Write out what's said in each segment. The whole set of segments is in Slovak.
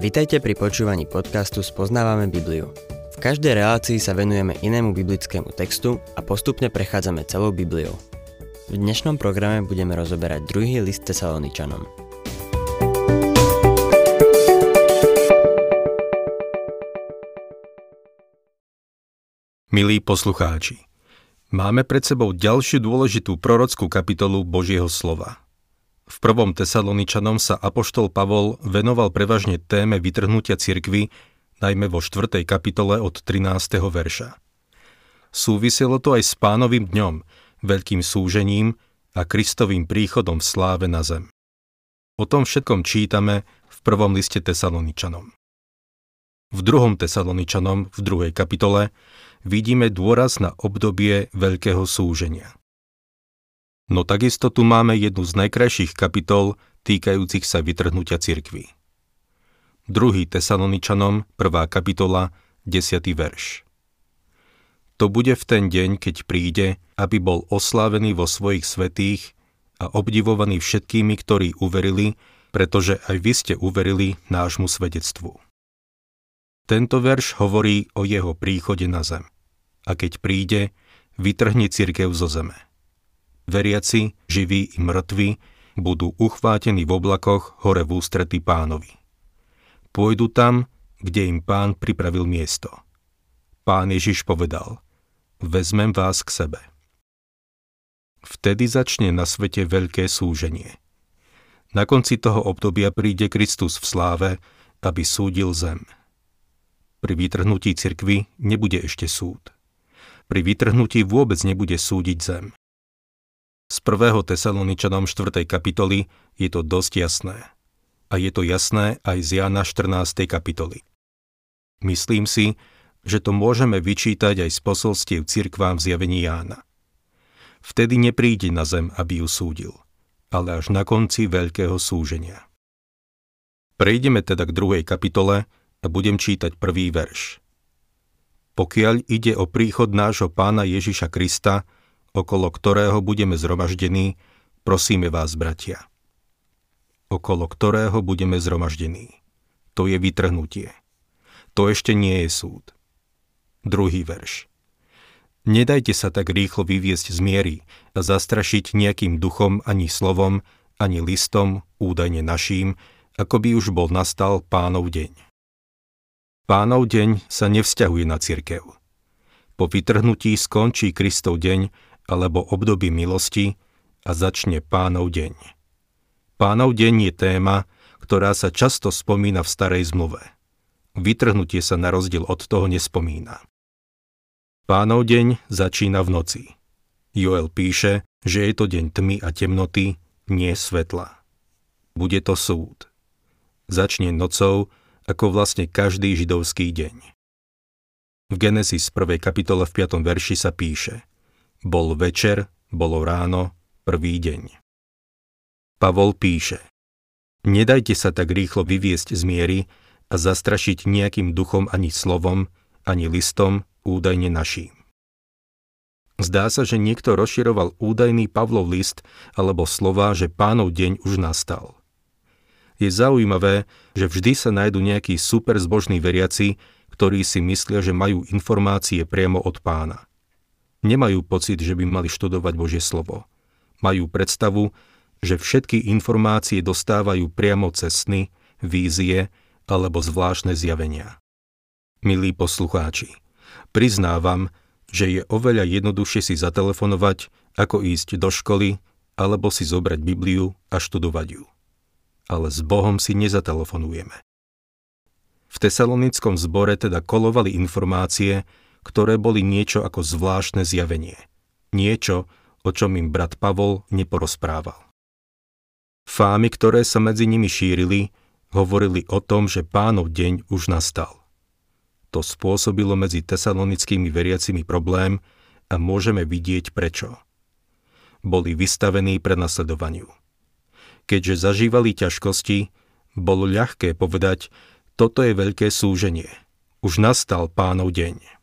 Vitajte pri počúvaní podcastu Spoznávame Bibliu. V každej relácii sa venujeme inému biblickému textu a postupne prechádzame celou Bibliou. V dnešnom programe budeme rozoberať druhý list Tesaloničanom. Milí poslucháči, máme pred sebou ďalšiu dôležitú prorockú kapitolu Božieho slova – v prvom Tesaloničanom sa apoštol Pavol venoval prevažne téme vytrhnutia cirkvy, najmä vo 4. kapitole od 13. verša. Súviselo to aj s pánovým dňom, veľkým súžením a Kristovým príchodom v sláve na zem. O tom všetkom čítame v prvom liste Tesaloničanom. V druhom Tesaloničanom v druhej kapitole vidíme dôraz na obdobie veľkého súženia. No takisto tu máme jednu z najkrajších kapitol týkajúcich sa vytrhnutia cirkvy. Druhý Tesaloničanom, prvá kapitola, 10. verš. To bude v ten deň, keď príde, aby bol oslávený vo svojich svetých a obdivovaný všetkými, ktorí uverili, pretože aj vy ste uverili nášmu svedectvu. Tento verš hovorí o jeho príchode na zem. A keď príde, vytrhne cirkev zo zeme veriaci, živí i mŕtvi, budú uchvátení v oblakoch hore v ústrety pánovi. Pôjdu tam, kde im pán pripravil miesto. Pán Ježiš povedal, vezmem vás k sebe. Vtedy začne na svete veľké súženie. Na konci toho obdobia príde Kristus v sláve, aby súdil zem. Pri vytrhnutí cirkvy nebude ešte súd. Pri vytrhnutí vôbec nebude súdiť zem. Z 1. Tesaloničanom 4. kapitoly je to dosť jasné. A je to jasné aj z Jana 14. kapitoly. Myslím si, že to môžeme vyčítať aj z posolstiev cirkvám v zjavení Jána. Vtedy nepríde na zem, aby ju súdil, ale až na konci veľkého súženia. Prejdeme teda k druhej kapitole a budem čítať prvý verš. Pokiaľ ide o príchod nášho pána Ježiša Krista, okolo ktorého budeme zhromaždení, prosíme vás, bratia. Okolo ktorého budeme zhromaždení. To je vytrhnutie. To ešte nie je súd. Druhý verš. Nedajte sa tak rýchlo vyviesť z miery a zastrašiť nejakým duchom ani slovom, ani listom, údajne naším, ako by už bol nastal pánov deň. Pánov deň sa nevzťahuje na cirkev. Po vytrhnutí skončí Kristov deň alebo období milosti a začne pánov deň. Pánov deň je téma, ktorá sa často spomína v starej zmluve. Vytrhnutie sa na rozdiel od toho nespomína. Pánov deň začína v noci. Joel píše, že je to deň tmy a temnoty, nie svetla. Bude to súd. Začne nocou, ako vlastne každý židovský deň. V Genesis 1. kapitole v 5. verši sa píše – bol večer, bolo ráno, prvý deň. Pavol píše Nedajte sa tak rýchlo vyviesť z miery a zastrašiť nejakým duchom ani slovom, ani listom, údajne naším. Zdá sa, že niekto rozširoval údajný Pavlov list alebo slova, že pánov deň už nastal. Je zaujímavé, že vždy sa nájdu nejakí super zbožní veriaci, ktorí si myslia, že majú informácie priamo od pána. Nemajú pocit, že by mali študovať Božie slovo. Majú predstavu, že všetky informácie dostávajú priamo cez sny, vízie alebo zvláštne zjavenia. Milí poslucháči, priznávam, že je oveľa jednoduchšie si zatelefonovať, ako ísť do školy alebo si zobrať Bibliu a študovať ju. Ale s Bohom si nezatelefonujeme. V tesalonickom zbore teda kolovali informácie, ktoré boli niečo ako zvláštne zjavenie. Niečo, o čom im brat Pavol neporozprával. Fámy, ktoré sa medzi nimi šírili, hovorili o tom, že pánov deň už nastal. To spôsobilo medzi tesalonickými veriacimi problém a môžeme vidieť prečo. Boli vystavení prenasledovaniu. Keďže zažívali ťažkosti, bolo ľahké povedať, toto je veľké súženie. Už nastal pánov deň.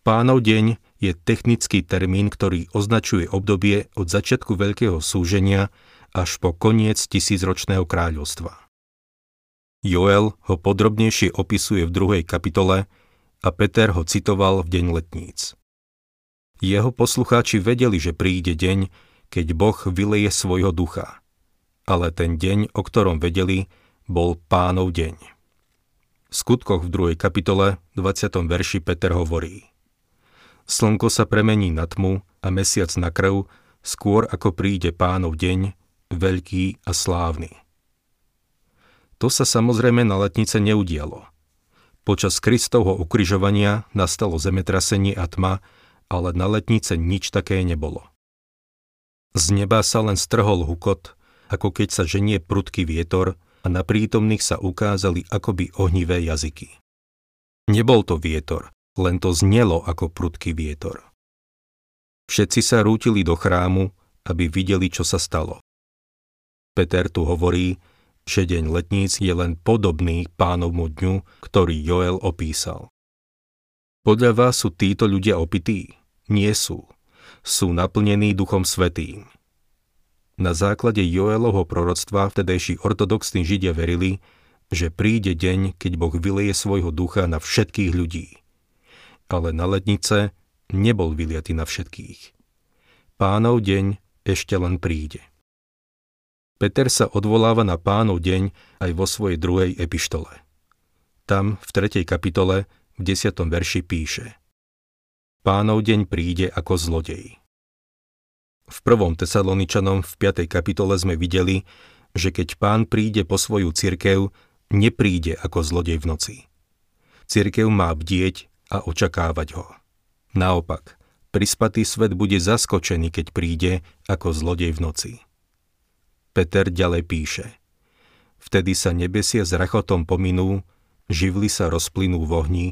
Pánov deň je technický termín, ktorý označuje obdobie od začiatku veľkého súženia až po koniec tisícročného kráľovstva. Joel ho podrobnejšie opisuje v druhej kapitole a Peter ho citoval v deň letníc. Jeho poslucháči vedeli, že príde deň, keď Boh vyleje svojho ducha. Ale ten deň, o ktorom vedeli, bol pánov deň. V skutkoch v druhej kapitole, 20. verši Peter hovorí Slnko sa premení na tmu a mesiac na krv, skôr ako príde pánov deň, veľký a slávny. To sa samozrejme na letnice neudialo. Počas Kristovho ukryžovania nastalo zemetrasenie a tma, ale na letnice nič také nebolo. Z neba sa len strhol hukot, ako keď sa ženie prudký vietor a na prítomných sa ukázali akoby ohnivé jazyky. Nebol to vietor, len to znelo ako prudký vietor. Všetci sa rútili do chrámu, aby videli, čo sa stalo. Peter tu hovorí, že deň letníc je len podobný pánovmu dňu, ktorý Joel opísal. Podľa vás sú títo ľudia opití? Nie sú. Sú naplnení Duchom Svetým. Na základe Joelovho proroctva vtedejší ortodoxní Židia verili, že príde deň, keď Boh vyleje svojho ducha na všetkých ľudí. Ale na lednice nebol vyliatý na všetkých. Pánov deň ešte len príde. Peter sa odvoláva na pánov deň aj vo svojej druhej epištole. Tam v 3. kapitole v 10. verši píše – Pánov deň príde ako zlodej. V prvom Tesaloničanom v 5. kapitole sme videli, že keď pán príde po svoju cirkev, nepríde ako zlodej v noci. Cirkev má bdieť a očakávať ho. Naopak, prispatý svet bude zaskočený, keď príde ako zlodej v noci. Peter ďalej píše. Vtedy sa nebesia s rachotom pominú, živly sa rozplynú v ohni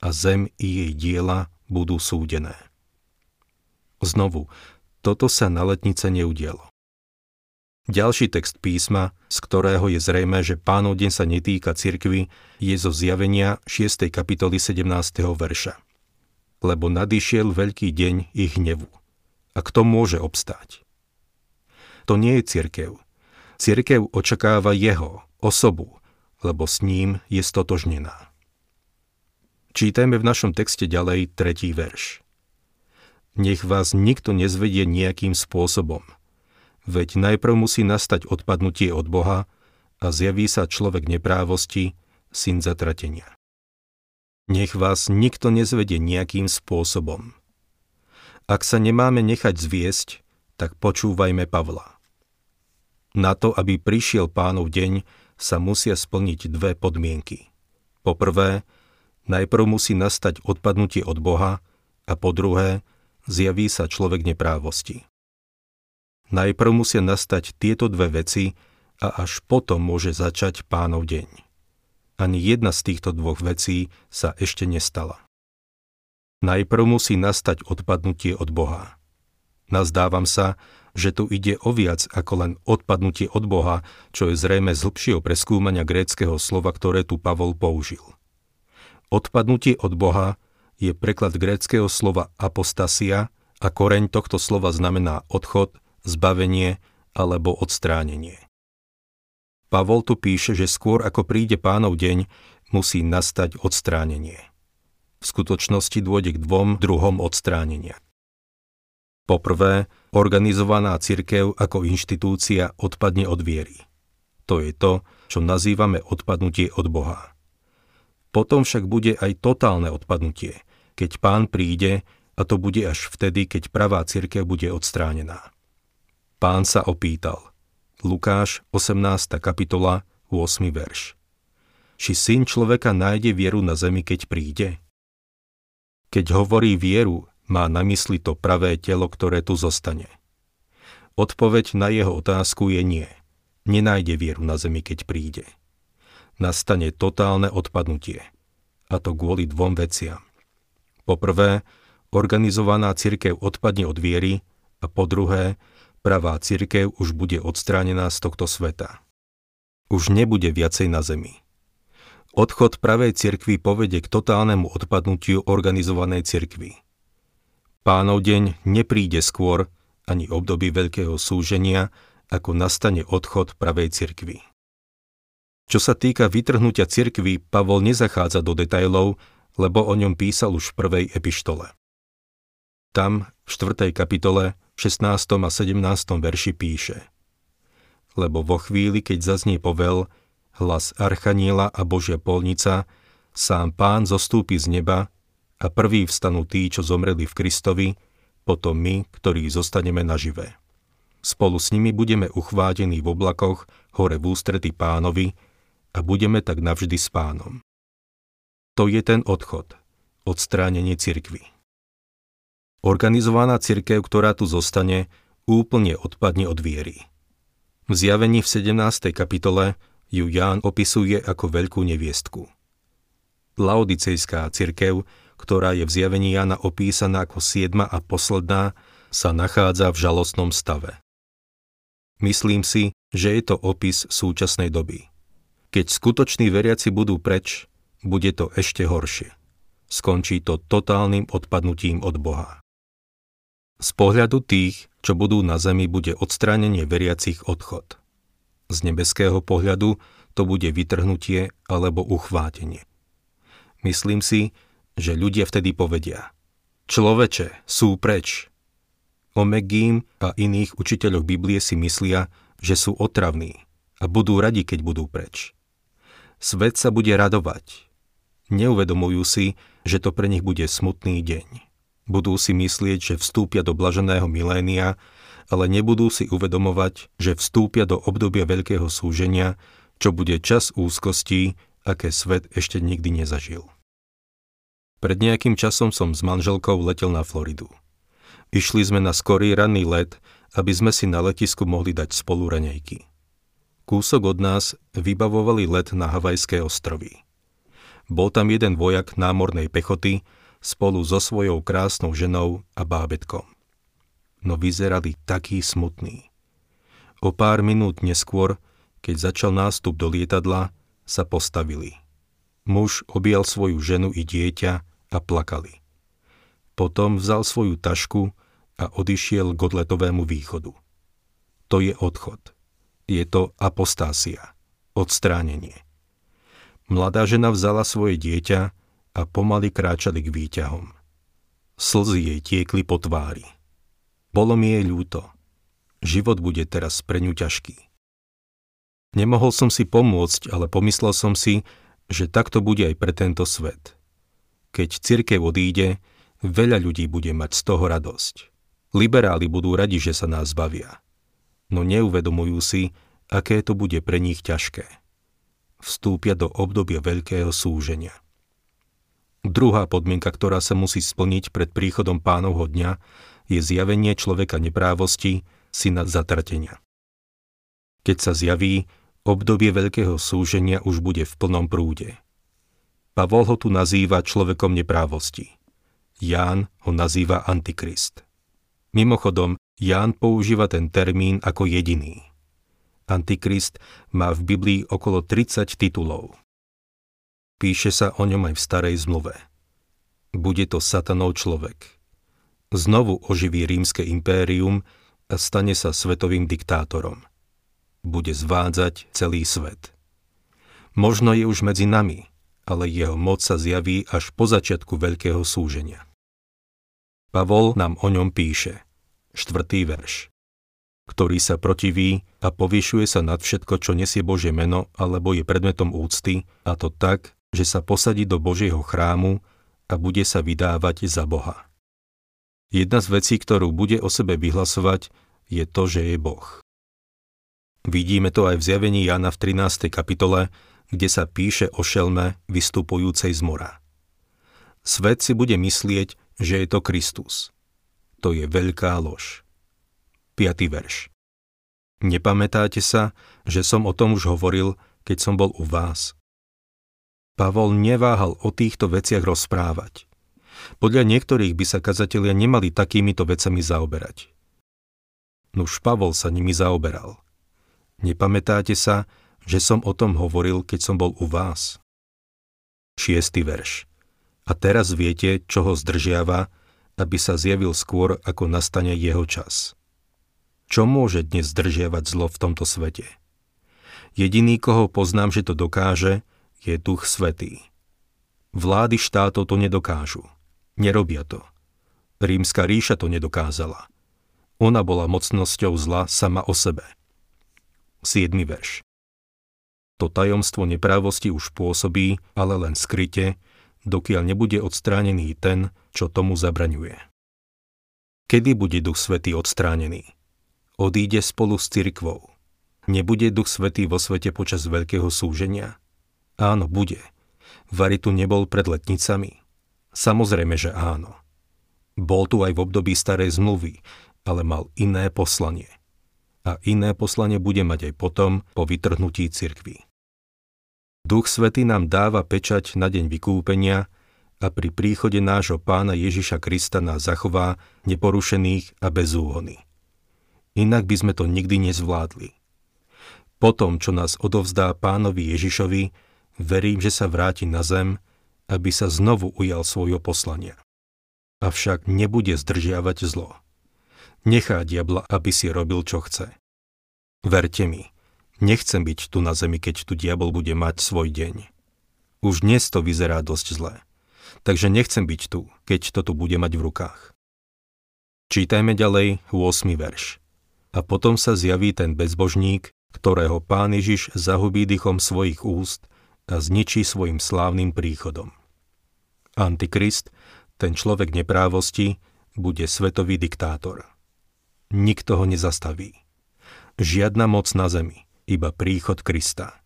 a zem i jej diela budú súdené. Znovu, toto sa na letnice neudialo. Ďalší text písma, z ktorého je zrejme, že pánov deň sa netýka cirkvy, je zo zjavenia 6. kapitoly 17. verša. Lebo nadišiel veľký deň ich hnevu. A kto môže obstáť? To nie je cirkev. Cirkev očakáva jeho, osobu, lebo s ním je stotožnená. Čítajme v našom texte ďalej tretí verš. Nech vás nikto nezvedie nejakým spôsobom. Veď najprv musí nastať odpadnutie od Boha a zjaví sa človek neprávosti, syn zatratenia. Nech vás nikto nezvedie nejakým spôsobom. Ak sa nemáme nechať zviesť, tak počúvajme Pavla. Na to, aby prišiel pánov deň, sa musia splniť dve podmienky. Poprvé, Najprv musí nastať odpadnutie od Boha a po druhé zjaví sa človek neprávosti. Najprv musia nastať tieto dve veci a až potom môže začať pánov deň. Ani jedna z týchto dvoch vecí sa ešte nestala. Najprv musí nastať odpadnutie od Boha. Nazdávam sa, že tu ide o viac ako len odpadnutie od Boha, čo je zrejme z hĺbšieho preskúmania gréckého slova, ktoré tu Pavol použil – Odpadnutie od Boha je preklad gréckého slova apostasia a koreň tohto slova znamená odchod, zbavenie alebo odstránenie. Pavol tu píše, že skôr ako príde pánov deň, musí nastať odstránenie. V skutočnosti dôjde k dvom druhom odstránenia. Poprvé, organizovaná cirkev ako inštitúcia odpadne od viery. To je to, čo nazývame odpadnutie od Boha. Potom však bude aj totálne odpadnutie, keď pán príde a to bude až vtedy, keď pravá cirkev bude odstránená. Pán sa opýtal. Lukáš, 18. kapitola, 8. verš. Či syn človeka nájde vieru na zemi, keď príde? Keď hovorí vieru, má na mysli to pravé telo, ktoré tu zostane. Odpoveď na jeho otázku je nie. Nenájde vieru na zemi, keď príde nastane totálne odpadnutie. A to kvôli dvom veciam. Poprvé, organizovaná cirkev odpadne od viery a po druhé, pravá cirkev už bude odstránená z tohto sveta. Už nebude viacej na zemi. Odchod pravej cirkvi povedie k totálnemu odpadnutiu organizovanej cirkvi. Pánov deň nepríde skôr ani období veľkého súženia, ako nastane odchod pravej cirkvi. Čo sa týka vytrhnutia cirkvy, Pavol nezachádza do detajlov, lebo o ňom písal už v prvej epištole. Tam, v 4. kapitole, 16. a 17. verši píše Lebo vo chvíli, keď zaznie povel, hlas Archaniela a Božia polnica, sám pán zostúpi z neba a prvý vstanú tí, čo zomreli v Kristovi, potom my, ktorí zostaneme naživé. Spolu s nimi budeme uchvátení v oblakoch hore v ústrety pánovi, a budeme tak navždy s pánom. To je ten odchod, odstránenie cirkvy. Organizovaná cirkev, ktorá tu zostane, úplne odpadne od viery. V zjavení v 17. kapitole ju Ján opisuje ako veľkú neviestku. Laodicejská cirkev, ktorá je v zjavení Jána opísaná ako siedma a posledná, sa nachádza v žalostnom stave. Myslím si, že je to opis súčasnej doby. Keď skutoční veriaci budú preč, bude to ešte horšie. Skončí to totálnym odpadnutím od Boha. Z pohľadu tých, čo budú na zemi, bude odstránenie veriacich odchod. Z nebeského pohľadu to bude vytrhnutie alebo uchvátenie. Myslím si, že ľudia vtedy povedia Človeče, sú preč. O Megím a iných učiteľoch Biblie si myslia, že sú otravní a budú radi, keď budú preč. Svet sa bude radovať. Neuvedomujú si, že to pre nich bude smutný deň. Budú si myslieť, že vstúpia do blaženého milénia, ale nebudú si uvedomovať, že vstúpia do obdobia veľkého súženia, čo bude čas úzkostí, aké svet ešte nikdy nezažil. Pred nejakým časom som s manželkou letel na Floridu. Išli sme na skorý ranný let, aby sme si na letisku mohli dať spolu raňajky. Kúsok od nás vybavovali let na Havajské ostrovy. Bol tam jeden vojak námornej pechoty spolu so svojou krásnou ženou a bábetkom. No vyzerali taký smutný. O pár minút neskôr, keď začal nástup do lietadla, sa postavili. Muž objal svoju ženu i dieťa a plakali. Potom vzal svoju tašku a odišiel k odletovému východu. To je odchod je to apostásia, odstránenie. Mladá žena vzala svoje dieťa a pomaly kráčali k výťahom. Slzy jej tiekli po tvári. Bolo mi jej ľúto. Život bude teraz pre ňu ťažký. Nemohol som si pomôcť, ale pomyslel som si, že takto bude aj pre tento svet. Keď cirkev odíde, veľa ľudí bude mať z toho radosť. Liberáli budú radi, že sa nás bavia no neuvedomujú si, aké to bude pre nich ťažké. Vstúpia do obdobia veľkého súženia. Druhá podmienka, ktorá sa musí splniť pred príchodom pánovho dňa, je zjavenie človeka neprávosti, syna zatratenia. Keď sa zjaví, obdobie veľkého súženia už bude v plnom prúde. Pavol ho tu nazýva človekom neprávosti. Ján ho nazýva Antikrist. Mimochodom, Ján používa ten termín ako jediný. Antikrist má v Biblii okolo 30 titulov. Píše sa o ňom aj v starej zmluve. Bude to satanov človek. Znovu oživí rímske impérium a stane sa svetovým diktátorom. Bude zvádzať celý svet. Možno je už medzi nami, ale jeho moc sa zjaví až po začiatku veľkého súženia. Pavol nám o ňom píše – štvrtý verš, ktorý sa protiví a povyšuje sa nad všetko, čo nesie Božie meno alebo je predmetom úcty, a to tak, že sa posadí do Božieho chrámu a bude sa vydávať za Boha. Jedna z vecí, ktorú bude o sebe vyhlasovať, je to, že je Boh. Vidíme to aj v zjavení Jana v 13. kapitole, kde sa píše o šelme vystupujúcej z mora. Svet si bude myslieť, že je to Kristus to je veľká lož. 5. verš. Nepamätáte sa, že som o tom už hovoril, keď som bol u vás? Pavol neváhal o týchto veciach rozprávať. Podľa niektorých by sa kazatelia nemali takýmito vecami zaoberať. Nuž Pavol sa nimi zaoberal. Nepamätáte sa, že som o tom hovoril, keď som bol u vás? 6. verš. A teraz viete, čo ho zdržiava, aby sa zjavil skôr, ako nastane jeho čas. Čo môže dnes zdržiavať zlo v tomto svete? Jediný, koho poznám, že to dokáže, je Duch Svetý. Vlády štátov to nedokážu. Nerobia to. Rímska ríša to nedokázala. Ona bola mocnosťou zla sama o sebe. 7. verš. To tajomstvo neprávosti už pôsobí, ale len skryte, dokiaľ nebude odstránený ten, čo tomu zabraňuje. Kedy bude Duch Svetý odstránený? Odíde spolu s cirkvou. Nebude Duch Svetý vo svete počas veľkého súženia? Áno, bude. Vary tu nebol pred letnicami? Samozrejme, že áno. Bol tu aj v období starej zmluvy, ale mal iné poslanie. A iné poslanie bude mať aj potom po vytrhnutí cirkvi. Duch Svety nám dáva pečať na deň vykúpenia a pri príchode nášho pána Ježiša Krista nás zachová neporušených a bez úhony. Inak by sme to nikdy nezvládli. Potom, čo nás odovzdá pánovi Ježišovi, verím, že sa vráti na zem, aby sa znovu ujal svojho poslania. Avšak nebude zdržiavať zlo. Nechá diabla, aby si robil, čo chce. Verte mi, nechcem byť tu na zemi, keď tu diabol bude mať svoj deň. Už dnes to vyzerá dosť zle. Takže nechcem byť tu, keď to tu bude mať v rukách. Čítajme ďalej 8. verš. A potom sa zjaví ten bezbožník, ktorého pán Ježiš zahubí dychom svojich úst a zničí svojim slávnym príchodom. Antikrist, ten človek neprávosti, bude svetový diktátor nikto ho nezastaví. Žiadna moc na zemi, iba príchod Krista.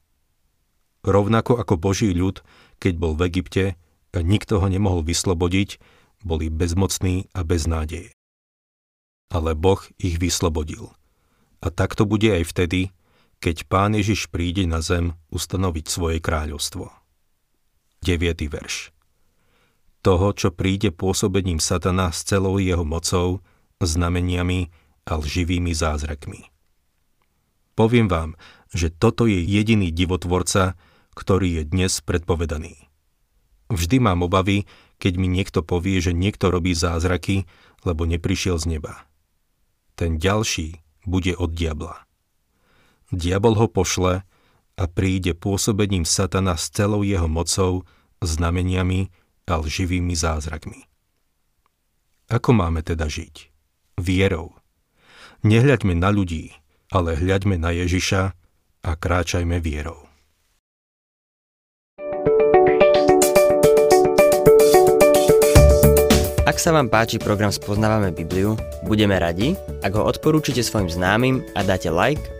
Rovnako ako Boží ľud, keď bol v Egypte a nikto ho nemohol vyslobodiť, boli bezmocní a bez nádeje. Ale Boh ich vyslobodil. A tak to bude aj vtedy, keď Pán Ježiš príde na zem ustanoviť svoje kráľovstvo. 9. verš Toho, čo príde pôsobením satana s celou jeho mocou, znameniami a lživými zázrakmi. Poviem vám, že toto je jediný divotvorca, ktorý je dnes predpovedaný. Vždy mám obavy, keď mi niekto povie, že niekto robí zázraky, lebo neprišiel z neba. Ten ďalší bude od diabla. Diabol ho pošle a príde pôsobením satana s celou jeho mocou, znameniami a lživými zázrakmi. Ako máme teda žiť? Vierou. Nehľaďme na ľudí, ale hľaďme na Ježiša a kráčajme vierou. Ak sa vám páči program Spoznávame Bibliu, budeme radi, ak ho odporúčite svojim známym a dáte like,